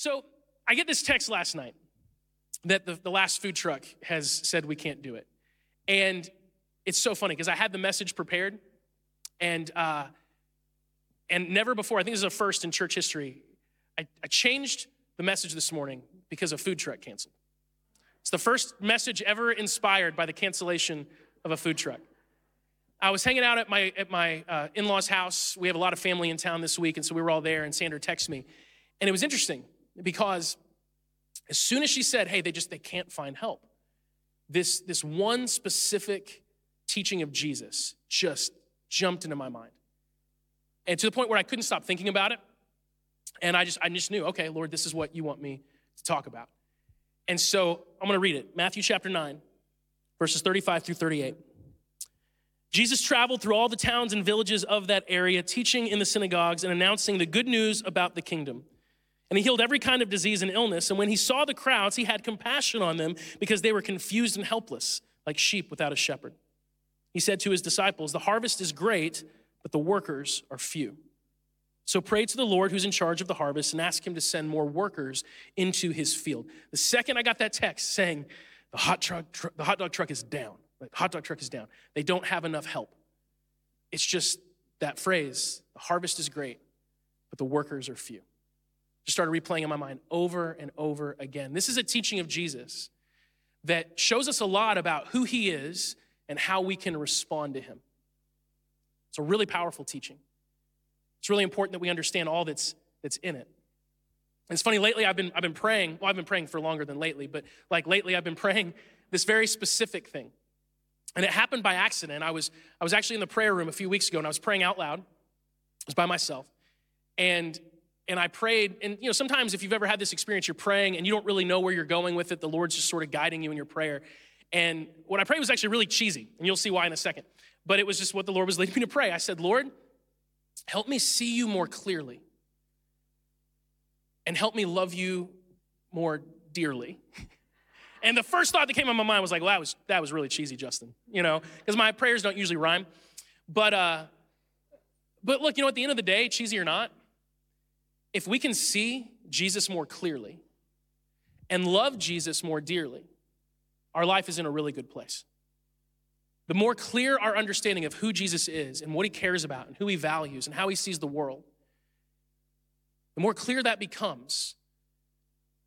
So I get this text last night that the, the last food truck has said we can't do it. And it's so funny because I had the message prepared and uh, and never before, I think this is a first in church history, I, I changed the message this morning because a food truck canceled. It's the first message ever inspired by the cancellation of a food truck. I was hanging out at my, at my uh, in law's house. We have a lot of family in town this week, and so we were all there, and Sandra texted me. And it was interesting because as soon as she said, hey, they just they can't find help, this, this one specific teaching of Jesus just jumped into my mind. And to the point where I couldn't stop thinking about it. And I just, I just knew, okay, Lord, this is what you want me to talk about. And so I'm going to read it Matthew chapter 9, verses 35 through 38. Jesus traveled through all the towns and villages of that area, teaching in the synagogues and announcing the good news about the kingdom. And he healed every kind of disease and illness. And when he saw the crowds, he had compassion on them because they were confused and helpless, like sheep without a shepherd. He said to his disciples, The harvest is great, but the workers are few. So pray to the Lord who's in charge of the harvest and ask him to send more workers into his field. The second I got that text saying, the hot, truck, tr- the hot dog truck is down, like hot dog truck is down, they don't have enough help. It's just that phrase, the harvest is great, but the workers are few. Just started replaying in my mind over and over again. This is a teaching of Jesus that shows us a lot about who he is and how we can respond to him. It's a really powerful teaching. It's really important that we understand all that's, that's in it. And it's funny, lately I've been, I've been praying, well, I've been praying for longer than lately, but like lately I've been praying this very specific thing. And it happened by accident. I was, I was actually in the prayer room a few weeks ago and I was praying out loud. I was by myself. And and I prayed, and you know, sometimes if you've ever had this experience, you're praying and you don't really know where you're going with it. The Lord's just sort of guiding you in your prayer. And what I prayed was actually really cheesy, and you'll see why in a second. But it was just what the Lord was leading me to pray. I said, Lord, help me see you more clearly and help me love you more dearly. and the first thought that came in my mind was like, well, that was, that was really cheesy, Justin, you know, because my prayers don't usually rhyme. But, uh, but look, you know, at the end of the day, cheesy or not, if we can see Jesus more clearly and love Jesus more dearly, our life is in a really good place. The more clear our understanding of who Jesus is and what he cares about and who he values and how he sees the world, the more clear that becomes,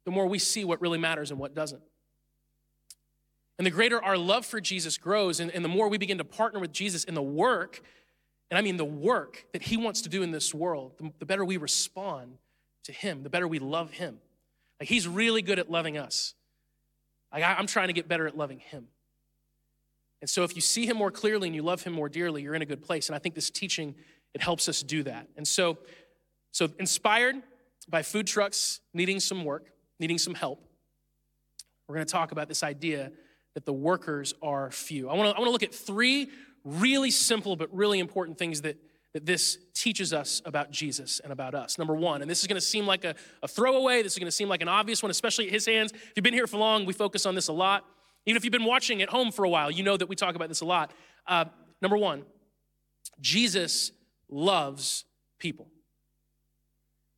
the more we see what really matters and what doesn't. And the greater our love for Jesus grows, and, and the more we begin to partner with Jesus in the work, and I mean the work that he wants to do in this world, the, the better we respond to him, the better we love him. Like he's really good at loving us. Like I, I'm trying to get better at loving him. And so if you see him more clearly and you love him more dearly, you're in a good place. And I think this teaching, it helps us do that. And so, so inspired by food trucks needing some work, needing some help, we're going to talk about this idea that the workers are few. I want to I want to look at three really simple but really important things that, that this teaches us about Jesus and about us. Number one, and this is going to seem like a, a throwaway, this is going to seem like an obvious one, especially at His Hands. If you've been here for long, we focus on this a lot. Even if you've been watching at home for a while, you know that we talk about this a lot. Uh, number one, Jesus loves people.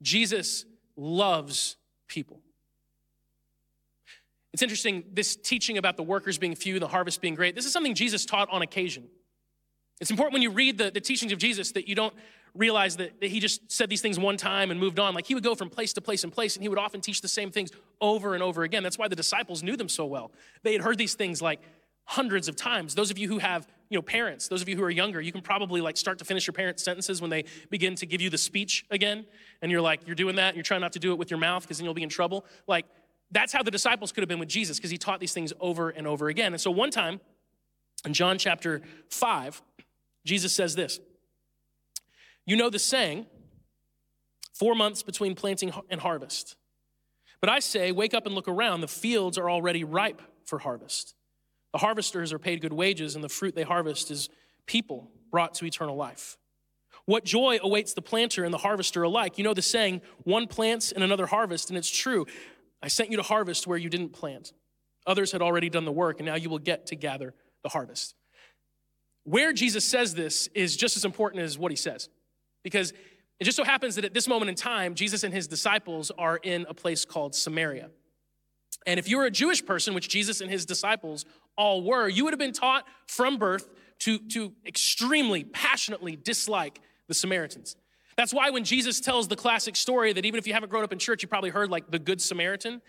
Jesus loves people. It's interesting, this teaching about the workers being few, the harvest being great, this is something Jesus taught on occasion. It's important when you read the, the teachings of Jesus that you don't realize that, that he just said these things one time and moved on. Like he would go from place to place and place, and he would often teach the same things over and over again. That's why the disciples knew them so well. They had heard these things like hundreds of times. Those of you who have, you know, parents, those of you who are younger, you can probably like start to finish your parents' sentences when they begin to give you the speech again. And you're like, you're doing that, and you're trying not to do it with your mouth because then you'll be in trouble. Like, that's how the disciples could have been with Jesus because he taught these things over and over again. And so one time in John chapter 5, Jesus says this You know the saying, four months between planting and harvest. But I say, wake up and look around. The fields are already ripe for harvest. The harvesters are paid good wages, and the fruit they harvest is people brought to eternal life. What joy awaits the planter and the harvester alike? You know the saying, one plants and another harvests, and it's true. I sent you to harvest where you didn't plant. Others had already done the work, and now you will get to gather the harvest. Where Jesus says this is just as important as what he says. Because It just so happens that at this moment in time, Jesus and his disciples are in a place called Samaria. And if you were a Jewish person, which Jesus and his disciples all were, you would have been taught from birth to, to extremely passionately dislike the Samaritans. That's why when Jesus tells the classic story that even if you haven't grown up in church, you probably heard like the Good Samaritan,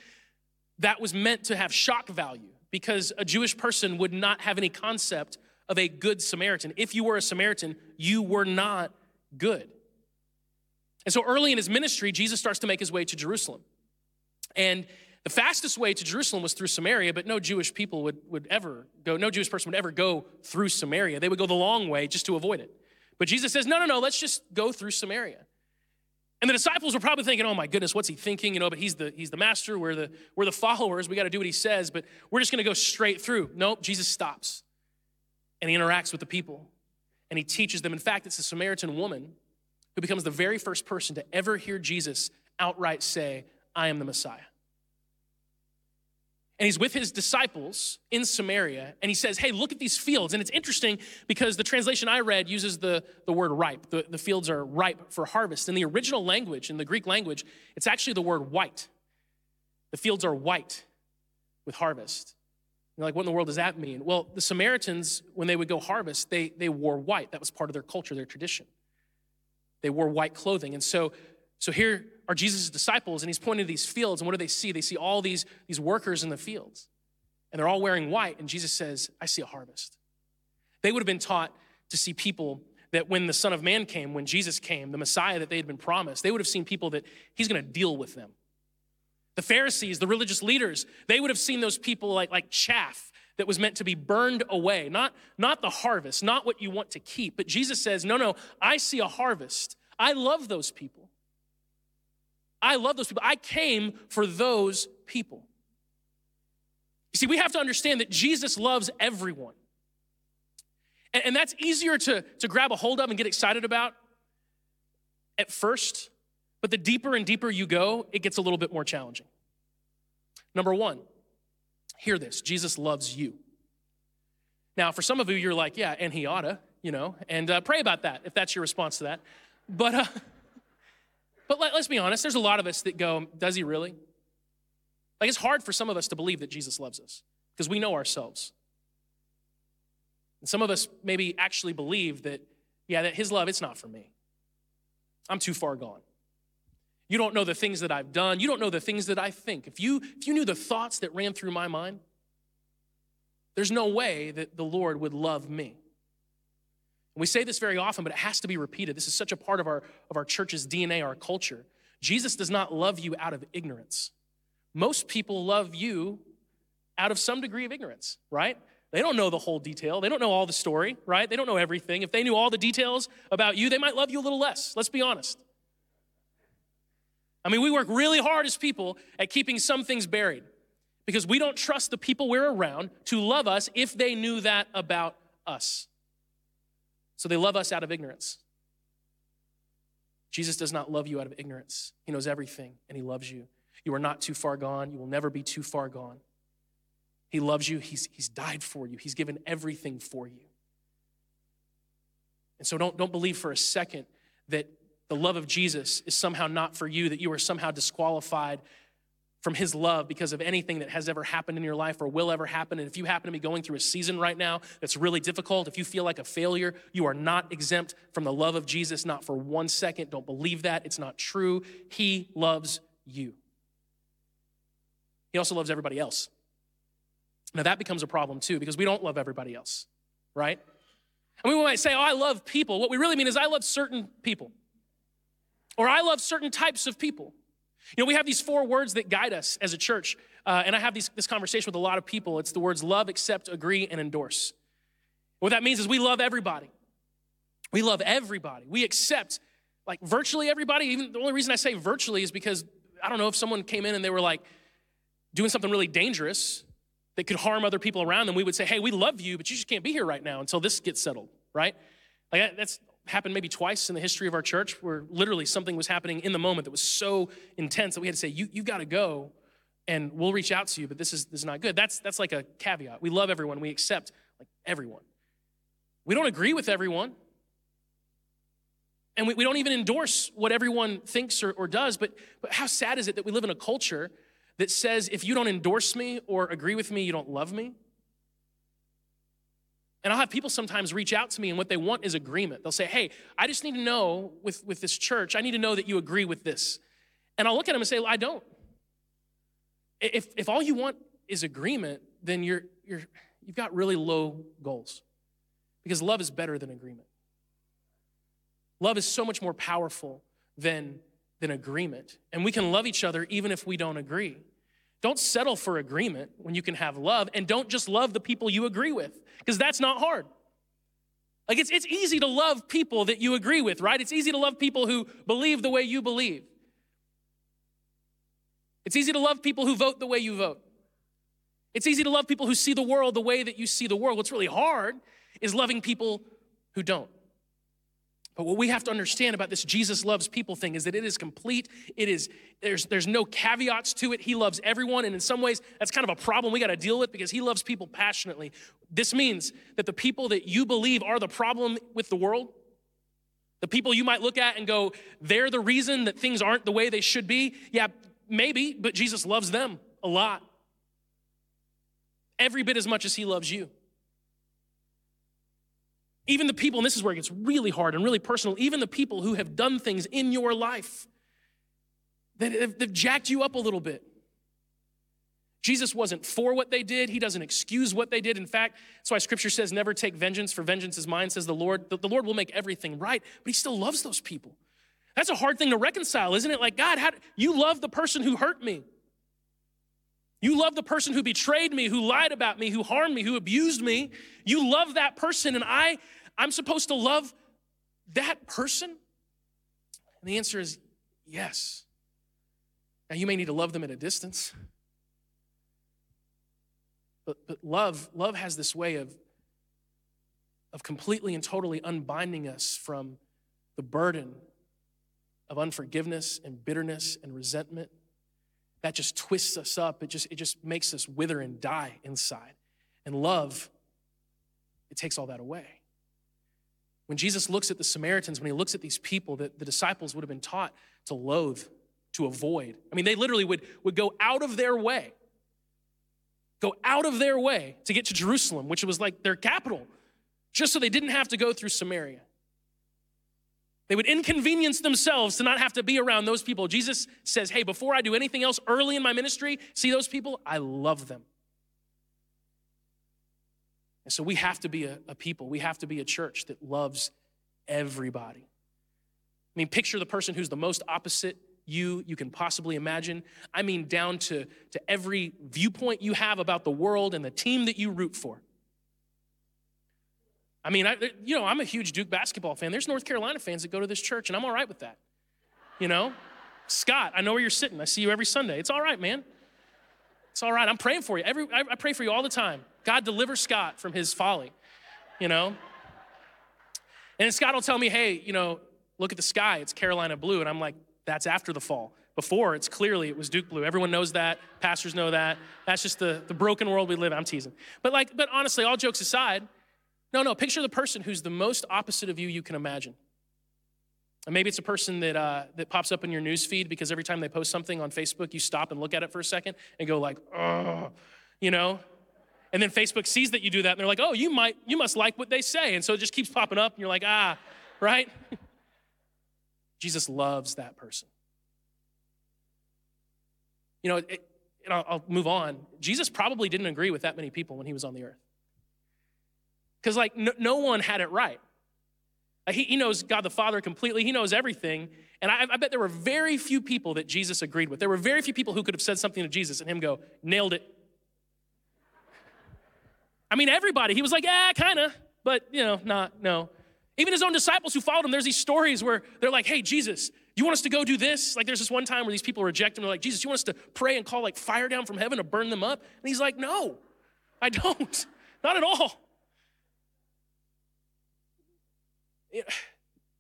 that was meant to have shock value because a Jewish person would not have any concept of a good Samaritan. If you were a Samaritan, you were not good. And so early in his ministry, Jesus starts to make his way to Jerusalem. And the fastest way to Jerusalem was through Samaria, but no Jewish people would, would ever go, no Jewish person would ever go through Samaria. They would go the long way just to avoid it. But Jesus says, no, no, no, let's just go through Samaria. And the disciples were probably thinking, oh my goodness, what's he thinking? You know, but he's the, he's the master, we're the, we're the followers, we got to do what he says, but we're just to go straight through. Nope, Jesus stops and he interacts with the people and he teaches them. In fact, it's a Samaritan woman who becomes the very first person to ever hear Jesus outright say, I am the Messiah. And he's with his disciples in Samaria, and he says, Hey, look at these fields. And it's interesting because the translation I read uses the, the word ripe. The, the fields are ripe for harvest. In the original language, in the Greek language, it's actually the word white. The fields are white with harvest. You're like, what in the world does that mean? Well, the Samaritans, when they would go harvest, they, they wore white. That was part of their culture, their tradition. They wore white clothing. And so, so here are Jesus' disciples, and he's pointing to these fields, and what do they see? They see all these, these workers in the fields, and they're all wearing white, and Jesus says, I see a harvest. They would have been taught to see people that when the Son of Man came, when Jesus came, the Messiah that they had been promised, they would have seen people that he's gonna deal with them. The Pharisees, the religious leaders, they would have seen those people like, like chaff that was meant to be burned away, not, not the harvest, not what you want to keep. But Jesus says, No, no, I see a harvest. I love those people. I love those people. I came for those people. You see, we have to understand that Jesus loves everyone. And, and that's easier to, to grab a hold of and get excited about at first, but the deeper and deeper you go, it gets a little bit more challenging. Number one, hear this Jesus loves you. Now, for some of you, you're like, yeah, and he oughta, you know, and uh, pray about that if that's your response to that. But, uh, but let, us be honest, there's a lot of us that go, does he really? Like, it's hard for some of us to believe that Jesus loves us because we know ourselves. And some of us maybe actually believe that, yeah, that his love, it's not for me. I'm too far gone. You don't know the things that I've done. You don't know the things that I think. If you, if you knew the thoughts that ran through my mind, there's no way that the Lord would love me. And we say this very often, but it has to be repeated. This is such a part of our, of our church's DNA, our culture. Jesus does not love you out of ignorance. Most people love you out of some degree of ignorance, right? They don't know the whole detail. They don't know all the story, right? They don't know everything. If they knew all the details about you, they might love you a little less. Let's be honest. I mean, we work really hard as people at keeping some things buried because we don't trust the people we're around to love us if they knew that about us. So they love us out of ignorance. Jesus does not love you out of ignorance. He knows everything and he loves you. You are not too far gone. You will never be too far gone. He loves you. He's, he's died for you. He's given everything for you. And so don't, don't believe for a second that the love of Jesus is somehow not for you, that you are somehow disqualified from his love because of anything that has ever happened in your life or will ever happen. And if you happen to be going through a season right now that's really difficult, if you feel like a failure, you are not exempt from the love of Jesus, not for one second. Don't believe that. It's not true. He loves you. He also loves everybody else. Now that becomes a problem too because we don't love everybody else, right? Mean, we might say, oh, I love people. What we really mean is I love certain people. Or I love certain types of people. You know, we have these four words that guide us as a church. Uh, and I have these, this conversation with a lot of people. It's the words love, accept, agree, and endorse. What that means is we love everybody. We love everybody. We accept like virtually everybody. Even the only reason I say virtually is because I don't know if someone came in and they were like doing something really dangerous that could harm other people around them. We would say, hey, we love you, but you just can't be here right now until this gets settled, right? Like that's happened maybe twice in the history of our church where literally something was happening in the moment that was so intense that we had to say, you, You've got to go and we'll reach out to you, but this is, this is not good. That's, that's like a caveat. We love everyone. We accept like everyone. We don't agree with everyone. And we, we don't even endorse what everyone thinks or, or does, but, but how sad is it that we live in a culture that says if you don't endorse me or agree with me, you don't love me? And I'll have people sometimes reach out to me, and what they want is agreement. They'll say, Hey, I just need to know with, with this church, I need to know that you agree with this. And I'll look at them and say, well, I don't. If, if all you want is agreement, then you're, you're, you've got really low goals because love is better than agreement. Love is so much more powerful than, than agreement. And we can love each other even if we don't agree. Don't settle for agreement when you can have love, and don't just love the people you agree with, because that's not hard. Like it's, it's easy to love people that you agree with, right? It's easy to love people who believe the way you believe. It's easy to love people who vote the way you vote. It's easy to love people who see the world the way that you see the world. What's really hard is loving people who don't. But what we have to understand about this Jesus loves people thing is that it is complete. It is, there's, there's no caveats to it. He loves everyone. And in some ways, that's kind of a problem we got to deal with because he loves people passionately. This means that the people that you believe are the problem with the world, the people you might look at and go, they're the reason that things aren't the way they should be. Yeah, maybe, but Jesus loves them a lot. Every bit as much as he loves you. Even the people, and this is where it gets really hard and really personal, even the people who have done things in your life that have, have jacked you up a little bit. Jesus wasn't for what they did. He doesn't excuse what they did. In fact, that's why scripture says, never take vengeance, for vengeance is mine, says the Lord. The, the Lord will make everything right, but he still loves those people. That's a hard thing to reconcile, isn't it? Like, God, how, you love the person who hurt me. You love the person who betrayed me, who lied about me, who harmed me, who abused me. You love that person, and I I'm supposed to love that person? And the answer is yes. Now, you may need to love them at a distance. But, but love, love has this way of, of completely and totally unbinding us from the burden of unforgiveness and bitterness and resentment. That just twists us up. It just, it just makes us wither and die inside. And love, it takes all that away. When Jesus looks at the Samaritans, when he looks at these people that the disciples would have been taught to loathe, to avoid, I mean, they literally would, would go out of their way, go out of their way to get to Jerusalem, which was like their capital, just so they didn't have to go through Samaria. They would inconvenience themselves to not have to be around those people. Jesus says, Hey, before I do anything else early in my ministry, see those people? I love them. And so we have to be a, a people, we have to be a church that loves everybody. I mean, picture the person who's the most opposite you you can possibly imagine. I mean, down to, to every viewpoint you have about the world and the team that you root for. I mean, I, you know, I'm a huge Duke basketball fan. There's North Carolina fans that go to this church, and I'm all right with that. You know, Scott, I know where you're sitting. I see you every Sunday. It's all right, man. It's all right. I'm praying for you. Every, I pray for you all the time. God deliver Scott from his folly, you know? And Scott will tell me, hey, you know, look at the sky, it's Carolina blue. And I'm like, that's after the fall. Before, it's clearly it was Duke blue. Everyone knows that. Pastors know that. That's just the, the broken world we live in. I'm teasing. But like, but honestly, all jokes aside, no, no, picture the person who's the most opposite of you you can imagine. And maybe it's a person that, uh, that pops up in your news feed because every time they post something on Facebook, you stop and look at it for a second and go like, oh, you know? And then Facebook sees that you do that and they're like, oh, you might, you must like what they say. And so it just keeps popping up and you're like, ah, right? Jesus loves that person. You know, it, and I'll, I'll move on. Jesus probably didn't agree with that many people when he was on the earth. Because, like, no, no, one had it right. He, he knows God the Father completely, he knows everything. And I, I bet there were very few people that Jesus agreed with. There were very few people who could have said something to Jesus and him go, nailed it, I mean, everybody. He was like, yeah, kind of, but you know, not, no. Even his own disciples who followed him, there's these stories where they're like, hey, Jesus, you want us to go do this? Like, there's this one time where these people reject him. They're like, Jesus, you want us to pray and call like fire down from heaven to burn them up? And he's like, no, I don't. Not at all. It,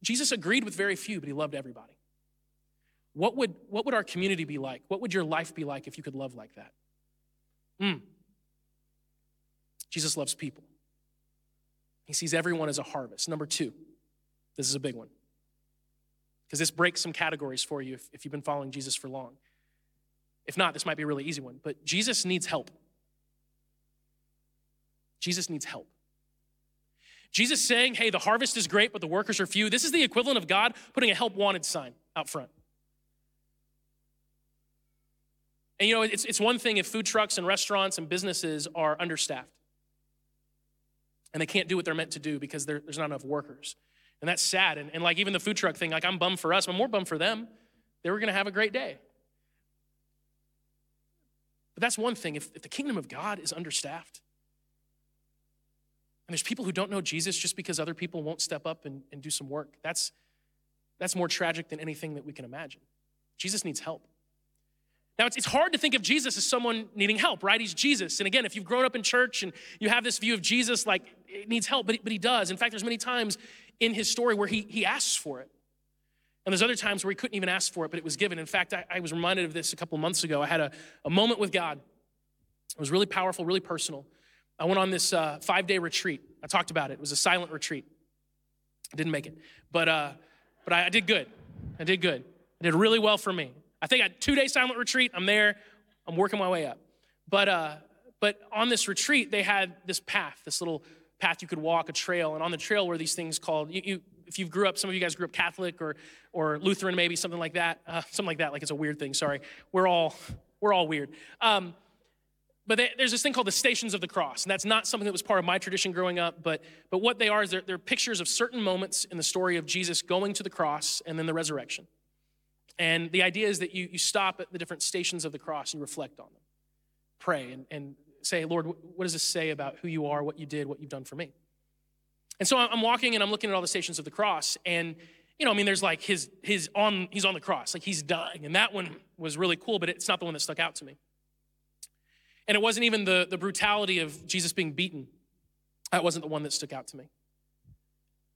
Jesus agreed with very few, but he loved everybody. What would, what would our community be like? What would your life be like if you could love like that? Hmm. Jesus loves people. He sees everyone as a harvest. Number two, this is a big one. because this breaks some categories for you if, if you've been following Jesus for long. If not, this might be a really easy one. But Jesus needs help. Jesus needs help. Jesus saying, hey, the harvest is great, but the workers are few. This is the equivalent of God putting a help wanted sign out front. And you know, it's, it's one thing if food trucks and restaurants and businesses are understaffed and they can't do what they're meant to do because there's not enough workers. And that's sad. And, and like even the food truck thing, like I'm bummed for us, I'm more bummed for them. They were going to have a great day. But that's one thing. If, if the kingdom of God is understaffed, and there's people who don't know Jesus just because other people won't step up and, and do some work, that's, that's more tragic than anything that we can imagine. Jesus needs help. Now, it's, it's hard to think of Jesus as someone needing help, right? He's Jesus. And again, if you've grown up in church and you have this view of Jesus, like, it needs help, but, but he does. In fact, there's many times in his story where he, he asks for it. And there's other times where he couldn't even ask for it, but it was given. In fact, I, I was reminded of this a couple months ago. I had a, a moment with God. It was really powerful, really personal. I went on this uh, five day retreat. I talked about it. It was a silent retreat. I didn't make it, but, uh, but I, I did good. I did good. I did really well for me. I think I had two day silent retreat. I'm there. I'm working my way up. But uh, but on this retreat, they had this path, this little path you could walk, a trail, and on the trail were these things called. You, you if you grew up, some of you guys grew up Catholic or or Lutheran, maybe something like that, uh, something like that. Like it's a weird thing. Sorry, we're all we're all weird. Um, but they, there's this thing called the Stations of the Cross, and that's not something that was part of my tradition growing up. But but what they are is they're, they're pictures of certain moments in the story of Jesus going to the cross and then the resurrection. And the idea is that you, you stop at the different stations of the cross and reflect on them. Pray and, and say, Lord, what does this say about who you are, what you did, what you've done for me? And so I'm walking and I'm looking at all the stations of the cross. And, you know, I mean, there's like his, his on, he's on the cross, like he's dying. And that one was really cool, but it's not the one that stuck out to me. And it wasn't even the, the brutality of Jesus being beaten. That wasn't the one that stuck out to me.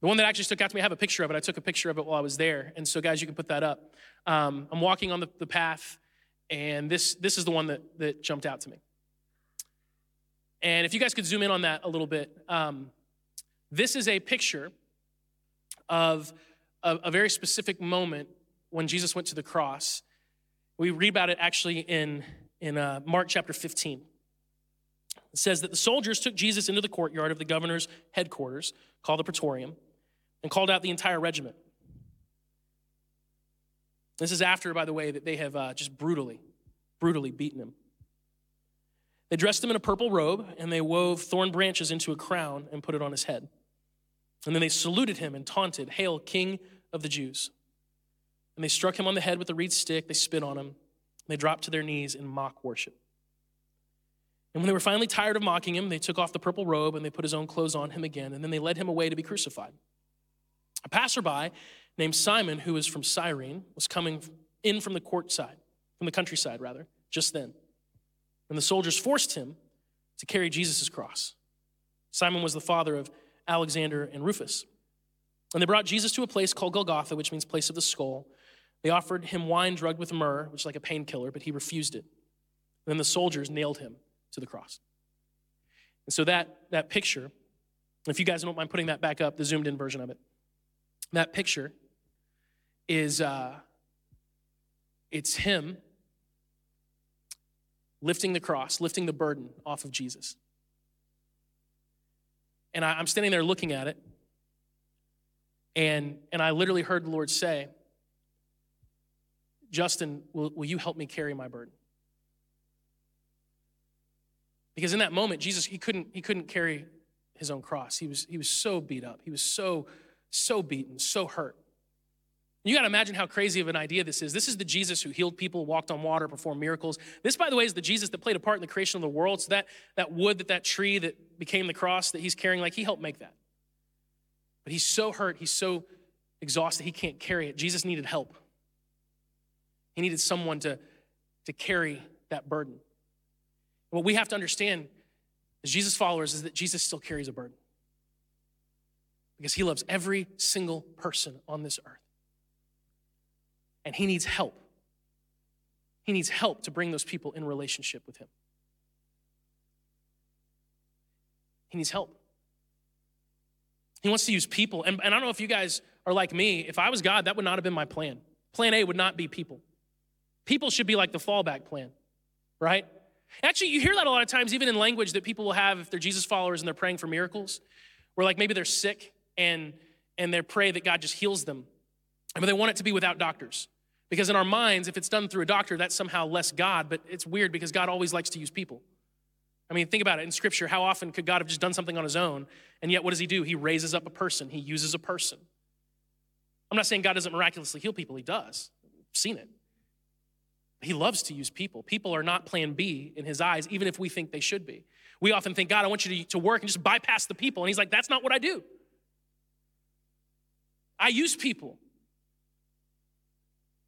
The one that actually stuck out to me, I have a picture of it. I took a picture of it while I was there. And so, guys, you can put that up. Um, I'm walking on the, the path, and this, this is the one that, that jumped out to me. And if you guys could zoom in on that a little bit, um, this is a picture of a, a, very specific moment when Jesus went to the cross. We read about it actually in, in uh, Mark chapter 15. It says that the soldiers took Jesus into the courtyard of the governor's headquarters, called the Praetorium, and called out the entire regiment. This is after, by the way, that they have uh, just brutally, brutally beaten him. They dressed him in a purple robe and they wove thorn branches into a crown and put it on his head. And then they saluted him and taunted, Hail, King of the Jews. And they struck him on the head with a reed stick, they spit on him, they dropped to their knees in mock worship. And when they were finally tired of mocking him, they took off the purple robe and they put his own clothes on him again, and then they led him away to be crucified. A passerby named Simon, who was from Cyrene, was coming in from the courtside, from the countryside, rather, just then. And the soldiers forced him to carry Jesus' cross. Simon was the father of Alexander and Rufus. And they brought Jesus to a place called Golgotha, which means place of the skull. They offered him wine drugged with myrrh, which is like a painkiller, but he refused it. And then the soldiers nailed him to the cross. And so that, that picture, if you guys don't mind putting that back up, the zoomed in version of it, that picture is uh, it's him lifting the cross, lifting the burden off of Jesus. And I, I'm standing there looking at it, and, and I literally heard the Lord say, Justin, will, will you help me carry my burden? Because in that moment, Jesus, he couldn't, he couldn't carry his own cross. He was, he was so beat up. He was so so beaten, so hurt. You got to imagine how crazy of an idea this is. This is the Jesus who healed people, walked on water, performed miracles. This, by the way, is the Jesus that played a part in the creation of the world. So that, that wood, that that tree that became the cross that he's carrying, like he helped make that. But he's so hurt, he's so exhausted, he can't carry it. Jesus needed help. He needed someone to, to carry that burden. What we have to understand as Jesus followers is that Jesus still carries a burden because he loves every single person on this earth. And he needs help. He needs help to bring those people in relationship with him. He needs help. He wants to use people. And, and I don't know if you guys are like me, if I was God, that would not have been my plan. Plan A would not be people. People should be like the fallback plan, right? Actually, you hear that a lot of times, even in language that people will have if they're Jesus followers and they're praying for miracles, where like maybe they're sick and and they pray that God just heals them. But they want it to be without doctors. Because in our minds, if it's done through a doctor, that's somehow less God, but it's weird because God always likes to use people. I mean, think about it in scripture. How often could God have just done something on his own? And yet, what does he do? He raises up a person, he uses a person. I'm not saying God doesn't miraculously heal people, he does. I've seen it. He loves to use people. People are not plan B in his eyes, even if we think they should be. We often think, God, I want you to, to work and just bypass the people. And he's like, that's not what I do. I use people.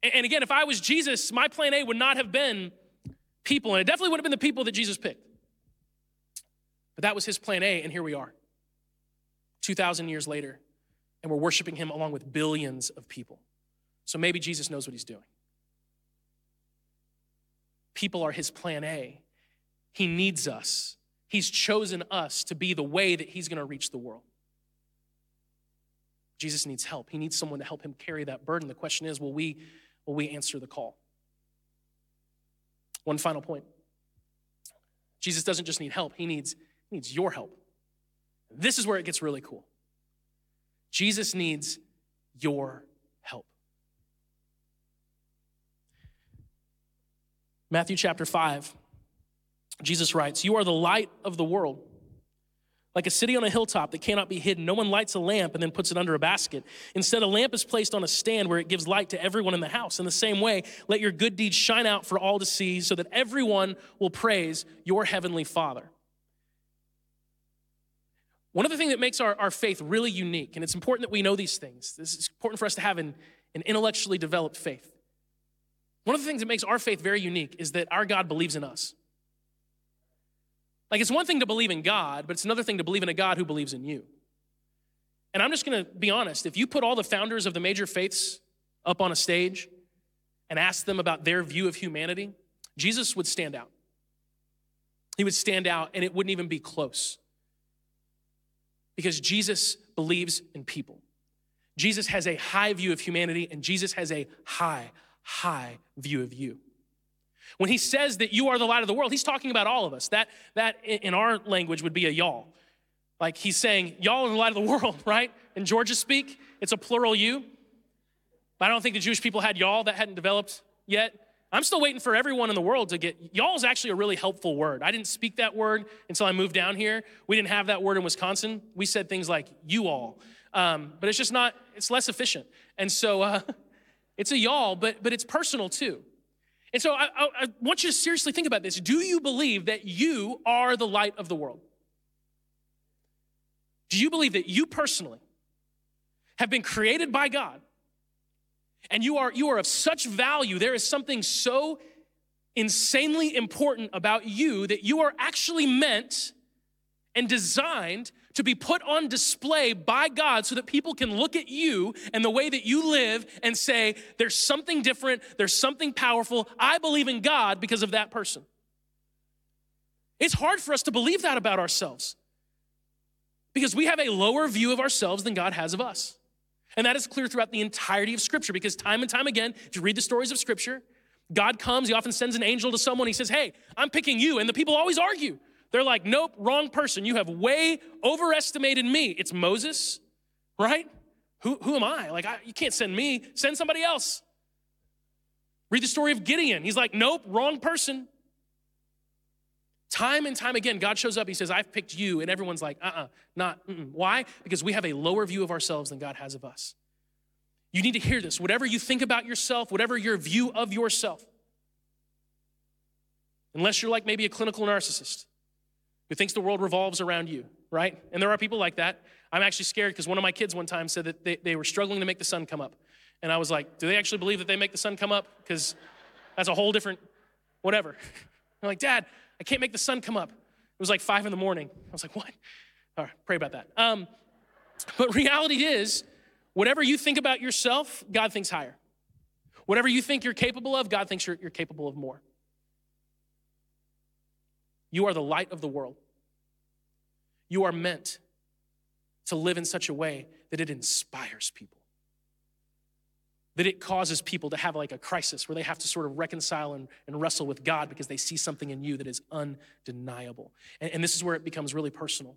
And again, if I was Jesus, my plan A would not have been people, and it definitely would have been the people that Jesus picked. But that was his plan A, and here we are, 2,000 years later, and we're worshiping him along with billions of people. So maybe Jesus knows what he's doing. People are his plan A. He needs us. He's chosen us to be the way that he's going to reach the world. Jesus needs help. He needs someone to help him carry that burden. The question is, will we, will we answer the call? One final point. Jesus doesn't just need help, he needs, he needs your help. This is where it gets really cool. Jesus needs your help. Matthew chapter 5, Jesus writes, You are the light of the world. Like a city on a hilltop that cannot be hidden, no one lights a lamp and then puts it under a basket. Instead, a lamp is placed on a stand where it gives light to everyone in the house. In the same way, let your good deeds shine out for all to see so that everyone will praise your heavenly Father. One of the things that makes our, our faith really unique, and it's important that we know these things, this is important for us to have an, an intellectually developed faith. One of the things that makes our faith very unique is that our God believes in us. Like, it's one thing to believe in God, but it's another thing to believe in a God who believes in you. And I'm just gonna be honest if you put all the founders of the major faiths up on a stage and ask them about their view of humanity, Jesus would stand out. He would stand out, and it wouldn't even be close. Because Jesus believes in people. Jesus has a high view of humanity, and Jesus has a high, high view of you. When he says that you are the light of the world, he's talking about all of us. That, that in our language would be a y'all. Like he's saying, y'all are the light of the world, right? In Georgia speak, it's a plural you. But I don't think the Jewish people had y'all that hadn't developed yet. I'm still waiting for everyone in the world to get y'all is actually a really helpful word. I didn't speak that word until I moved down here. We didn't have that word in Wisconsin. We said things like you all, um, but it's just not. It's less efficient, and so uh, it's a y'all, but but it's personal too. And so I, I, I, want you to seriously think about this. Do you believe that you are the light of the world? Do you believe that you personally have been created by God and you are, you are of such value? There is something so insanely important about you that you are actually meant and designed to be put on display by God so that people can look at you and the way that you live and say, there's something different, there's something powerful. I believe in God because of that person. It's hard for us to believe that about ourselves because we have a lower view of ourselves than God has of us. And that is clear throughout the entirety of Scripture because time and time again, if you read the stories of Scripture, God comes, He often sends an angel to someone, He says, Hey, I'm picking you. And the people always argue. They're like, nope, wrong person. You have way overestimated me. It's Moses, right? Who, who am I? Like, I, you can't send me, send somebody else. Read the story of Gideon. He's like, nope, wrong person. Time and time again, God shows up. He says, I've picked you. And everyone's like, uh uh-uh, uh not. Mm-mm. Why? Because we have a lower view of ourselves than God has of us. You need to hear this. Whatever you think about yourself, whatever your view of yourself, unless you're like maybe a clinical narcissist, who thinks the world revolves around you, right? And there are people like that. I'm actually scared because one of my kids one time said that they, they were struggling to make the sun come up. And I was like, do they actually believe that they make the sun come up? Because that's a whole different whatever. I'm like, Dad, I can't make the sun come up. It was like five in the morning. I was like, what? All right, pray about that. Um, but reality is, whatever you think about yourself, God thinks higher. Whatever you think you're capable of, God thinks you're, you're capable of more. You are the light of the world. You are meant to live in such a way that it inspires people. that it causes people to have like a crisis where they have to sort of reconcile and, and wrestle with God because they see something in you that is undeniable. And, and this is where it becomes really personal.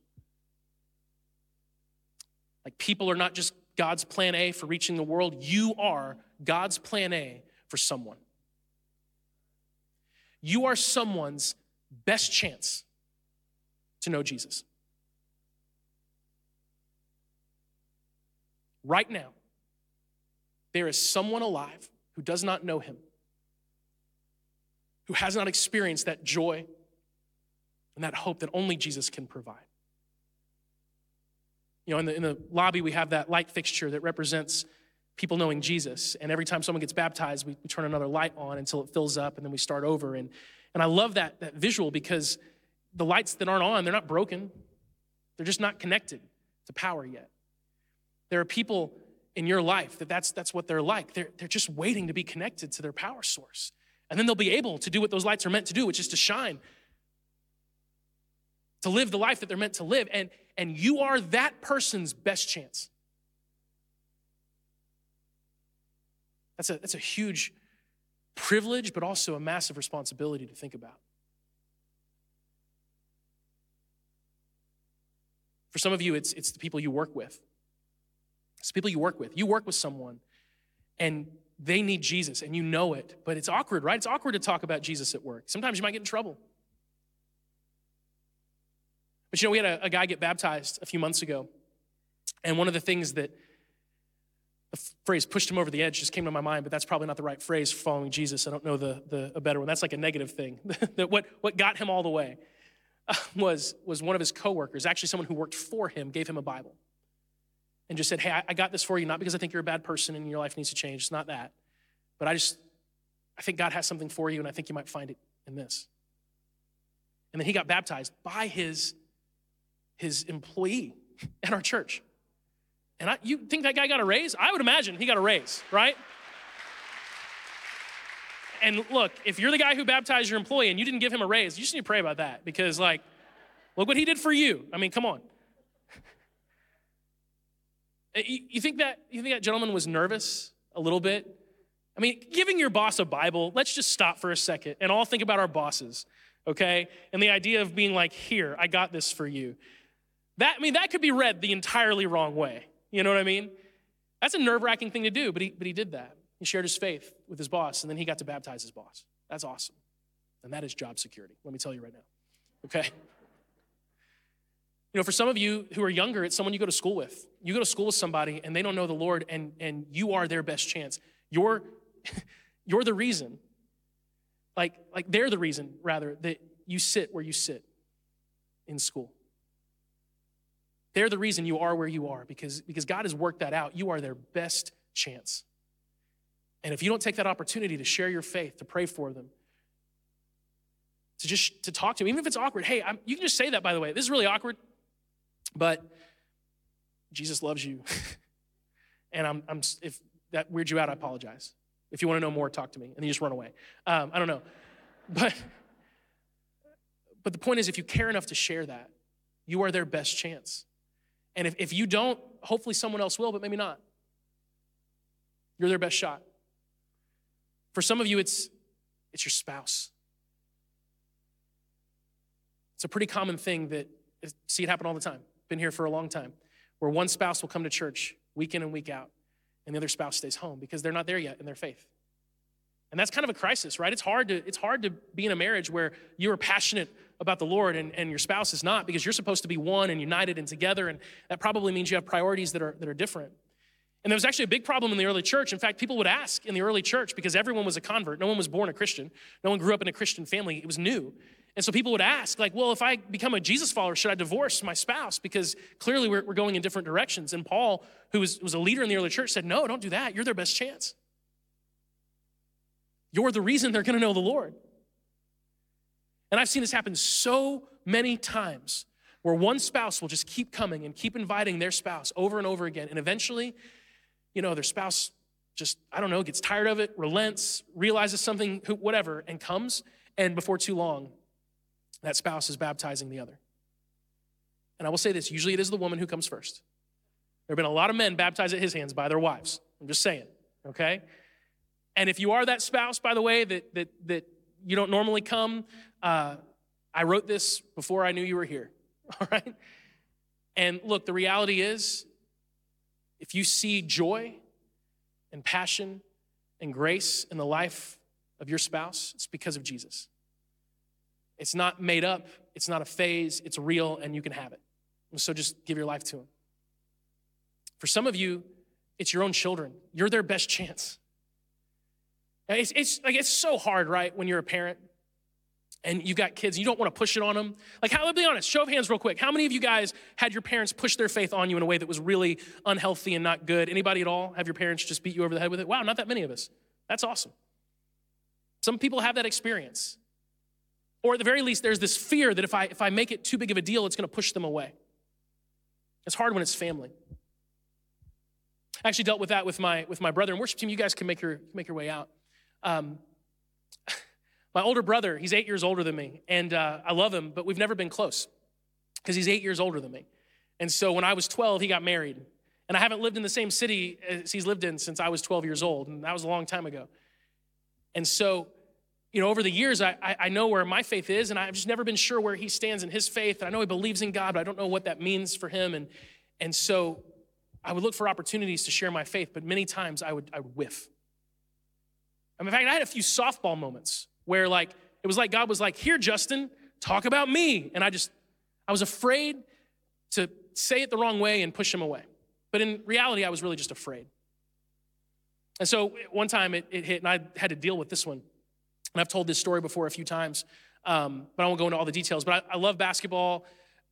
Like people are not just God's plan A for reaching the world, you are God's plan A for someone. You are someone's best chance to know Jesus. Right now, there is someone alive who does not know him, who has not experienced that joy and that hope that only Jesus can provide. You know, in the, in the lobby, we have that light fixture that represents people knowing Jesus. And every time someone gets baptized, we, we turn another light on until it fills up, and then we start over. And, and I love that, that visual because the lights that aren't on, they're not broken, they're just not connected to power yet. There are people in your life that that's, that's what they're like. They're, they're just waiting to be connected to their power source. And then they'll be able to do what those lights are meant to do, which is to shine, to live the life that they're meant to live. And, and you are that person's best chance. That's a, that's a huge privilege, but also a massive responsibility to think about. For some of you, it's, it's the people you work with. It's people you work with. You work with someone and they need Jesus and you know it, but it's awkward, right? It's awkward to talk about Jesus at work. Sometimes you might get in trouble. But you know, we had a, a guy get baptized a few months ago, and one of the things that the phrase pushed him over the edge just came to my mind, but that's probably not the right phrase for following Jesus. I don't know the, the a better one. That's like a negative thing. that what, what got him all the way was, was one of his coworkers, actually someone who worked for him, gave him a Bible and just said, Hey, I, got this for you, not because I think you're a bad person and your life needs to change. It's not that. But I just, I think God has something for you, and I think you might find it in this. And then he got baptized by his, his employee at our church. And I, you think that guy got a raise? I would imagine he got a raise, right? And look, if you're the guy who baptized your employee and you didn't give him a raise, you just need to pray about that because, like, look what he did for you. I mean, come on. Uh, you think that you think that gentleman was nervous a little bit? I mean, giving your boss a Bible, let's just stop for a second and all think about our bosses, okay? And the idea of being like, here, I got this for you. That, I mean, that could be read the entirely wrong way. You know what I mean? That's a nerve wracking thing to do, but he, but he did that. He shared his faith with his boss, and then he got to baptize his boss. That's awesome. And that is job security, let me tell you right now. Okay? You know, for some of you who are younger, it's someone you go to school with. You go to school with somebody and they don't know the Lord, and, and you are their best chance. You're, you're the reason. Like, like they're the reason, rather, that you sit where you sit in school. They're the reason you are where you are because, because God has worked that out. You are their best chance. And if you don't take that opportunity to share your faith, to pray for them, to just to talk to them, even if it's awkward, hey, I'm, you can just say that, by the way. This is really awkward, but Jesus loves you. and I'm, I'm, if that weirds you out, I apologize. If you want to know more, talk to me. And then you just run away. Um, I don't know. But, but the point is, if you care enough to share that, you are their best chance. And if, if you don't, hopefully someone else will, but maybe not. You're their best shot. For some of you, it's, it's your spouse. It's a pretty common thing that see it happen all the time. Been here for a long time, where one spouse will come to church week in and week out, and the other spouse stays home because they're not there yet in their faith. And that's kind of a crisis, right? It's hard to, it's hard to be in a marriage where you are passionate about the Lord and, and your spouse is not because you're supposed to be one and united and together. And that probably means you have priorities that are, that are different. And there was actually a big problem in the early church. In fact, people would ask in the early church because everyone was a convert. No one was born a Christian. No one grew up in a Christian family. It was new. And so people would ask, like, well, if I become a Jesus follower, should I divorce my spouse? Because clearly we're, we're going in different directions. And Paul, who was, was a leader in the early church, said, no, don't do that. You're their best chance. You're the reason they're going to know the Lord. And I've seen this happen so many times where one spouse will just keep coming and keep inviting their spouse over and over again. And eventually, you know, their spouse just, I don't know, gets tired of it, relents, realizes something, whatever, and comes. And before too long, that spouse is baptizing the other. And I will say this usually it is the woman who comes first. There have been a lot of men baptized at His Hands by their wives. I'm just saying, okay? And if you are that spouse, by the way, that, that, that you don't normally come, uh, I wrote this before I knew you were here, all right? And look, the reality is, if you see joy and passion and grace in the life of your spouse, it's because of Jesus. It's not made up, it's not a phase, it's real, and you can have it. So just give your life to Him. For some of you, it's your own children. You're their best chance. It's, it's like it's so hard, right, when you're a parent and you've got kids, you don't want to push it on them. Like, how, let's be honest, show of hands real quick. How many of you guys had your parents push their faith on you in a way that was really unhealthy and not good? Anybody at all? Have your parents just beat you over the head with it? Wow, not that many of us. That's awesome. Some people have that experience. Or at the very least, there's this fear that if I, if I make it too big of a deal, it's going to push them away. It's hard when it's family. I actually dealt with that with my, with my brother and worship team. You guys can make your, make your way out. Um, my older brother, he's eight years older than me, and uh, I love him, but we've never been close because he's eight years older than me. And so when I was 12, he got married. And I haven't lived in the same city as he's lived in since I was 12 years old, and that was a long time ago. And so, you know, over the years, I, I know where my faith is, and I've just never been sure where he stands in his faith. And I know he believes in God, but I don't know what that means for him. And, and so I would look for opportunities to share my faith, but many times I would, I would whiff. I mean, in fact, I had a few softball moments where, like, it was like God was like, Here, Justin, talk about me. And I just, I was afraid to say it the wrong way and push him away. But in reality, I was really just afraid. And so one time it, it hit, and I had to deal with this one. And I've told this story before a few times, um, but I won't go into all the details. But I, I love basketball.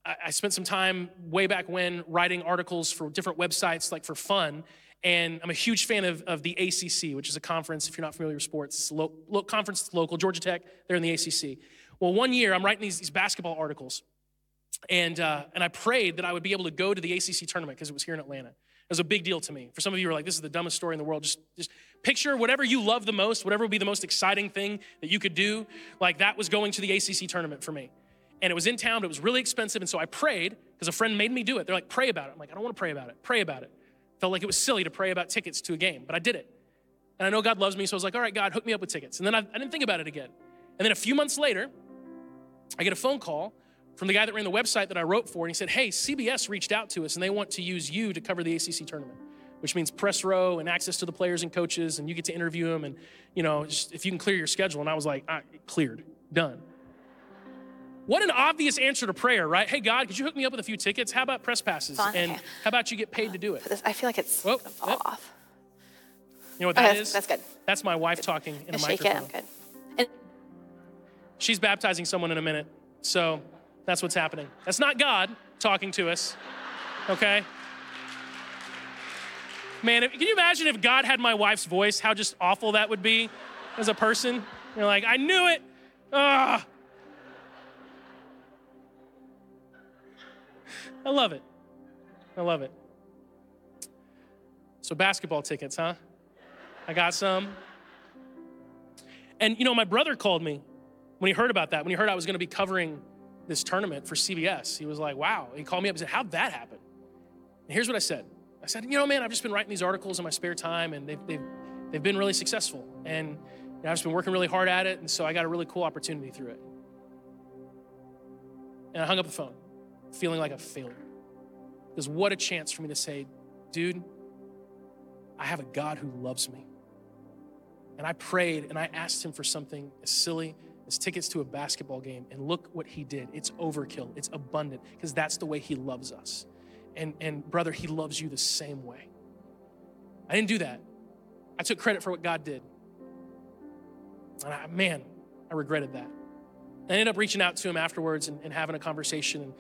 I, I spent some time way back when writing articles for different websites, like for fun. And I'm a huge fan of, of the ACC, which is a conference, if you're not familiar with sports, lo, lo, conference local, Georgia Tech, they're in the ACC. Well, one year I'm writing these, these basketball articles. And, uh, and I prayed that I would be able to go to the ACC tournament because it was here in Atlanta. It was a big deal to me. For some of you who are like, this is the dumbest story in the world. Just, just picture whatever you love the most, whatever would be the most exciting thing that you could do. Like that was going to the ACC tournament for me. And it was in town, but it was really expensive. And so I prayed because a friend made me do it. They're like, pray about it. I'm like, I don't want to pray about it. Pray about it. Felt like it was silly to pray about tickets to a game, but I did it. And I know God loves me, so I was like, all right, God, hook me up with tickets. And then I, I didn't think about it again. And then a few months later, I get a phone call from the guy that ran the website that I wrote for, and he said, hey, CBS reached out to us, and they want to use you to cover the ACC tournament which means press row and access to the players and coaches, and you get to interview them, and you know, just if you can clear your schedule. And I was like, I, cleared, done. What an obvious answer to prayer, right? Hey, God, could you hook me up with a few tickets? How about press passes? Fine. And how about you get paid to do it? I feel like it's Whoa, fall yep. off. You know what that okay, is? That's good. That's my wife talking in a shake microphone. It, I'm good. And- She's baptizing someone in a minute, so that's what's happening. That's not God talking to us, okay? Man, can you imagine if God had my wife's voice, how just awful that would be as a person? You're like, I knew it. Ah. I love it. I love it. So, basketball tickets, huh? I got some. And, you know, my brother called me when he heard about that, when he heard I was going to be covering this tournament for CBS. He was like, wow. He called me up and said, How'd that happen? And here's what I said I said, You know, man, I've just been writing these articles in my spare time, and they've, they've, they've been really successful. And you know, I've just been working really hard at it, and so I got a really cool opportunity through it. And I hung up the phone, feeling like a failure. Because what a chance for me to say, dude, I have a God who loves me. And I prayed and I asked him for something as silly as tickets to a basketball game. And look what he did. It's overkill, it's abundant, because that's the way he loves us. And, and brother, he loves you the same way. I didn't do that. I took credit for what God did. And I, man, I regretted that. I ended up reaching out to him afterwards and, and having a conversation and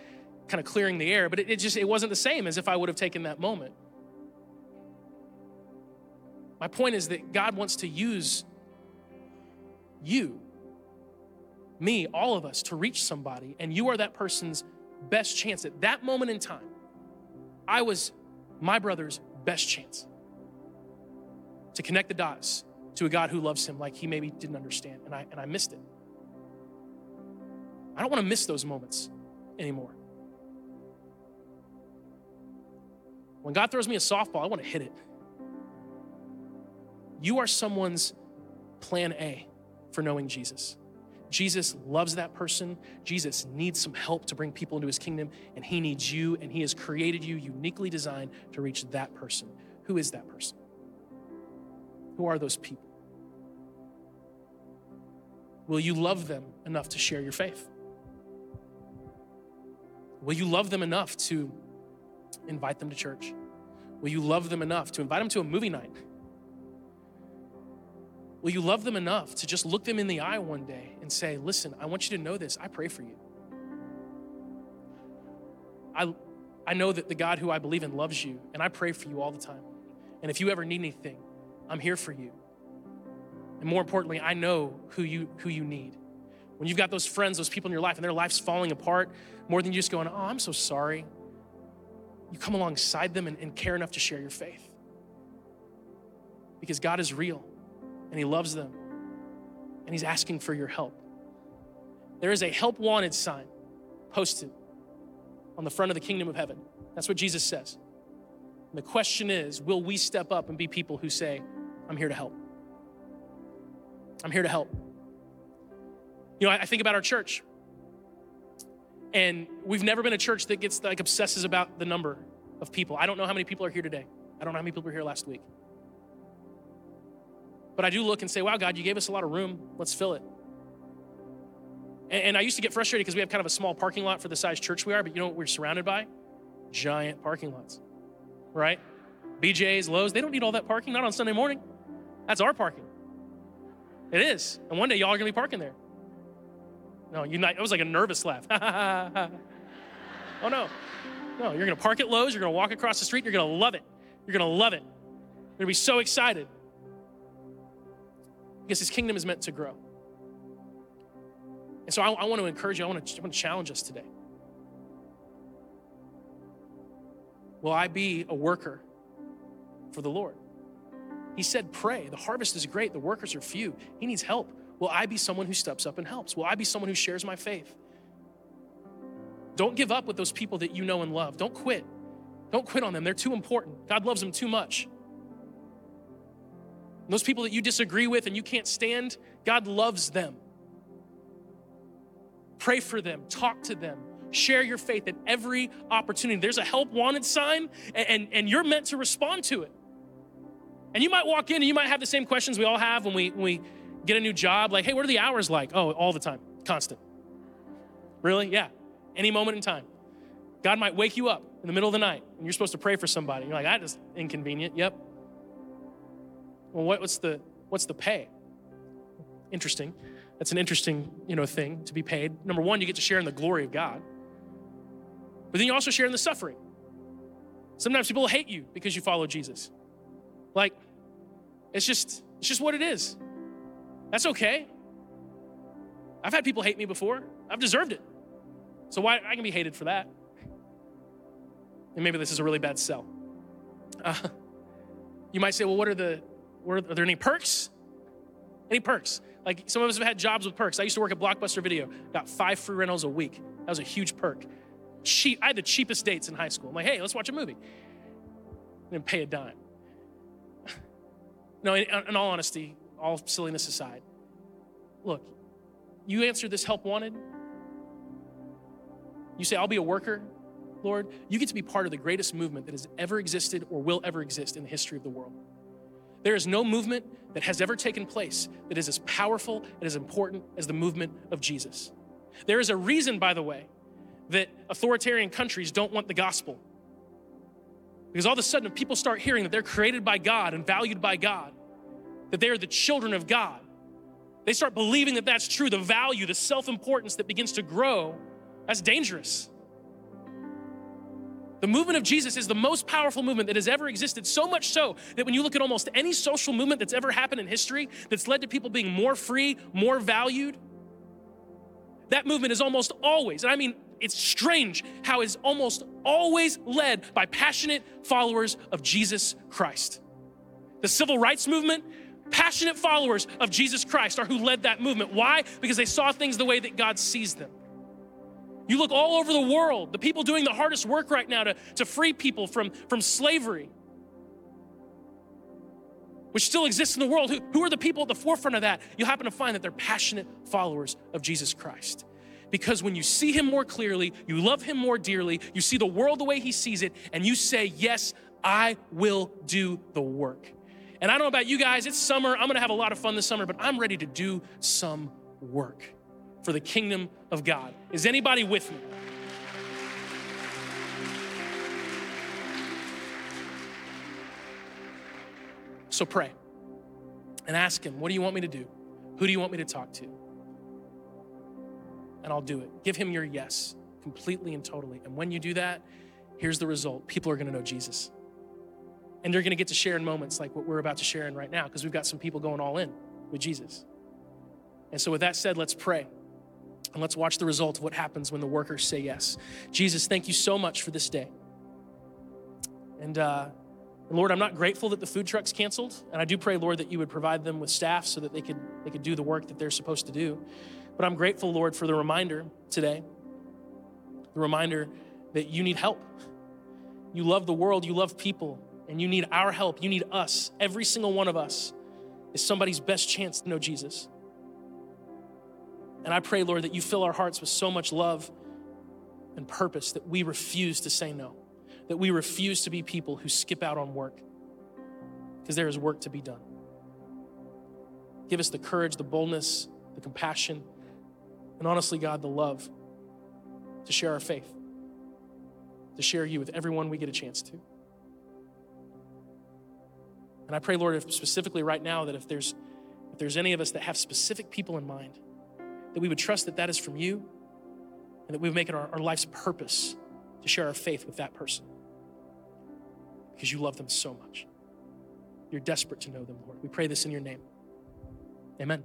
kind of clearing the air, but it, it just it wasn't the same as if I would have taken that moment. My point is that God wants to use you, me, all of us to reach somebody, and you are that person's best chance at that moment in time. I was my brother's best chance to connect the dots to a God who loves him like he maybe didn't understand, and I, and I missed it. I don't want to miss those moments anymore. When God throws me a softball, I want to hit it. you are someone's plan A for knowing Jesus. Jesus loves that person. Jesus needs some help to bring people into his kingdom, and he needs you, and he has created you uniquely designed to reach that person. Who is that person? Who are those people? Will you love them enough to share your faith? Will you love them enough to invite them to church? Will you love them enough to invite them to a movie night? Will you love them enough to just look them in the eye one day and say, Listen, I want you to know this. I pray for you. I, I know that the God who I believe in loves you, and I pray for you all the time. And if you ever need anything, I'm here for you. And more importantly, I know who you, who you need. When you've got those friends, those people in your life, and their life's falling apart, more than you just going, Oh, I'm so sorry. You come alongside them and, and care enough to share your faith. Because God is real and He loves them and He's asking for your help. There is a help wanted sign posted on the front of the kingdom of heaven. That's what Jesus says. And the question is will we step up and be people who say, I'm here to help? I'm here to help. You know, I think about our church. And we've never been a church that gets like obsesses about the number of people. I don't know how many people are here today. I don't know how many people were here last week. But I do look and say, wow, God, you gave us a lot of room. Let's fill it. And, and I used to get frustrated because we have kind of a small parking lot for the size church we are, but you know what we're surrounded by? Giant parking lots, right? BJ's, Lowe's, they don't need all that parking, not on Sunday morning. That's our parking. It is. And one day y'all are going to be parking there. No, not, it was like a nervous laugh. oh, no. No, you're to park at Lowe's, you're to walk across the street, you're to love it. You're to love it. You're to be so excited because his kingdom is meant to grow. And so I, I want to encourage you, I want to, I want to challenge us today. Will I be a worker for the Lord? He said, Pray. The harvest is great, the workers are few. He needs help. Will I be someone who steps up and helps? Will I be someone who shares my faith? Don't give up with those people that you know and love. Don't quit. Don't quit on them. They're too important. God loves them too much. And those people that you disagree with and you can't stand, God loves them. Pray for them, talk to them, share your faith at every opportunity. There's a help wanted sign, and, and, and, you're meant to respond to it. And you might walk in and you might have the same questions we all have when we, when we get a new job like, hey, what are the hours like? Oh, all the time, constant. Really? Yeah, any moment in time. God might wake you up in the middle of the night and you're supposed to pray for somebody. You're like, that is inconvenient. Yep, well, what, what's the what's the pay? Interesting. That's an interesting, you know, thing to be paid. Number one, you get to share in the glory of God. But then you also share in the suffering. Sometimes people hate you because you follow Jesus. Like, it's just, it's just what it is. That's okay. I've had people hate me before. I've deserved it. So why I can be hated for that. And maybe this is a really bad sell. Uh, you might say, well, what are the were, are there any perks? Any perks? Like some of us have had jobs with perks. I used to work at Blockbuster Video, got five free rentals a week. That was a huge perk. Cheap. I had the cheapest dates in high school. I'm like, hey, let's watch a movie. And pay a dime. no, in, in all honesty, all silliness aside, look, you answer this help wanted. You say, I'll be a worker, Lord. You get to be part of the greatest movement that has ever existed or will ever exist in the history of the world. There is no movement that has ever taken place that is as powerful and as important as the movement of Jesus. There is a reason, by the way, that authoritarian countries don't want the gospel. Because all of a sudden, if people start hearing that they're created by God and valued by God, that they are the children of God, they start believing that that's true, the value, the self importance that begins to grow, that's dangerous. The movement of Jesus is the most powerful movement that has ever existed, so much so that when you look at almost any social movement that's ever happened in history that's led to people being more free, more valued, that movement is almost always, and I mean, it's strange how it's almost always led by passionate followers of Jesus Christ. The civil rights movement, passionate followers of Jesus Christ are who led that movement. Why? Because they saw things the way that God sees them. You look all over the world, the people doing the hardest work right now to, to free people from, from slavery. which still exists in the world. Who, who are the people at the forefront of that? You'll happen to find that they're passionate followers of Jesus Christ. Because when you see him more clearly, you love him more dearly, you see the world the way he sees it, and you say, Yes, I will do the work. And I don't know about you guys, it's summer. I'm gonna have a lot of fun this summer, but I'm ready to do some work for the kingdom of God. Is anybody with me? So pray and ask Him, What do you want me to do? Who do you want me to talk to? And I'll do it. Give Him your yes completely and totally. And when you do that, here's the result people are to know Jesus. And they're going to get to share in moments like what we're about to share in right now because we've got some people going all in with Jesus. And so, with that said, let's pray. And let's watch the result of what happens when the workers say yes. Jesus, thank you so much for this day. And, uh, Lord, I'm not grateful that the food truck's canceled, and I do pray, Lord, that you would provide them with staff so that they could they could do the work that they're supposed to do. But I'm grateful, Lord, for the reminder today, the reminder that you need help. You love the world, you love people, and you need our help. You need us. Every single one of us is somebody's best chance to know Jesus. And I pray, Lord, that you fill our hearts with so much love and purpose that we refuse to say no that we refuse to be people who skip out on work because there is work to be done. Give us the courage, the boldness, the compassion, and honestly, God, the love to share our faith, to share you with everyone we get a chance to. And I pray, Lord, if specifically right now that if there's if there's any of us that have specific people in mind, that we would trust that that is from you, and that we would make it our, our life's purpose to share our faith with that person because you love them so much. You're desperate to know them, Lord. We pray this in your name. Amen.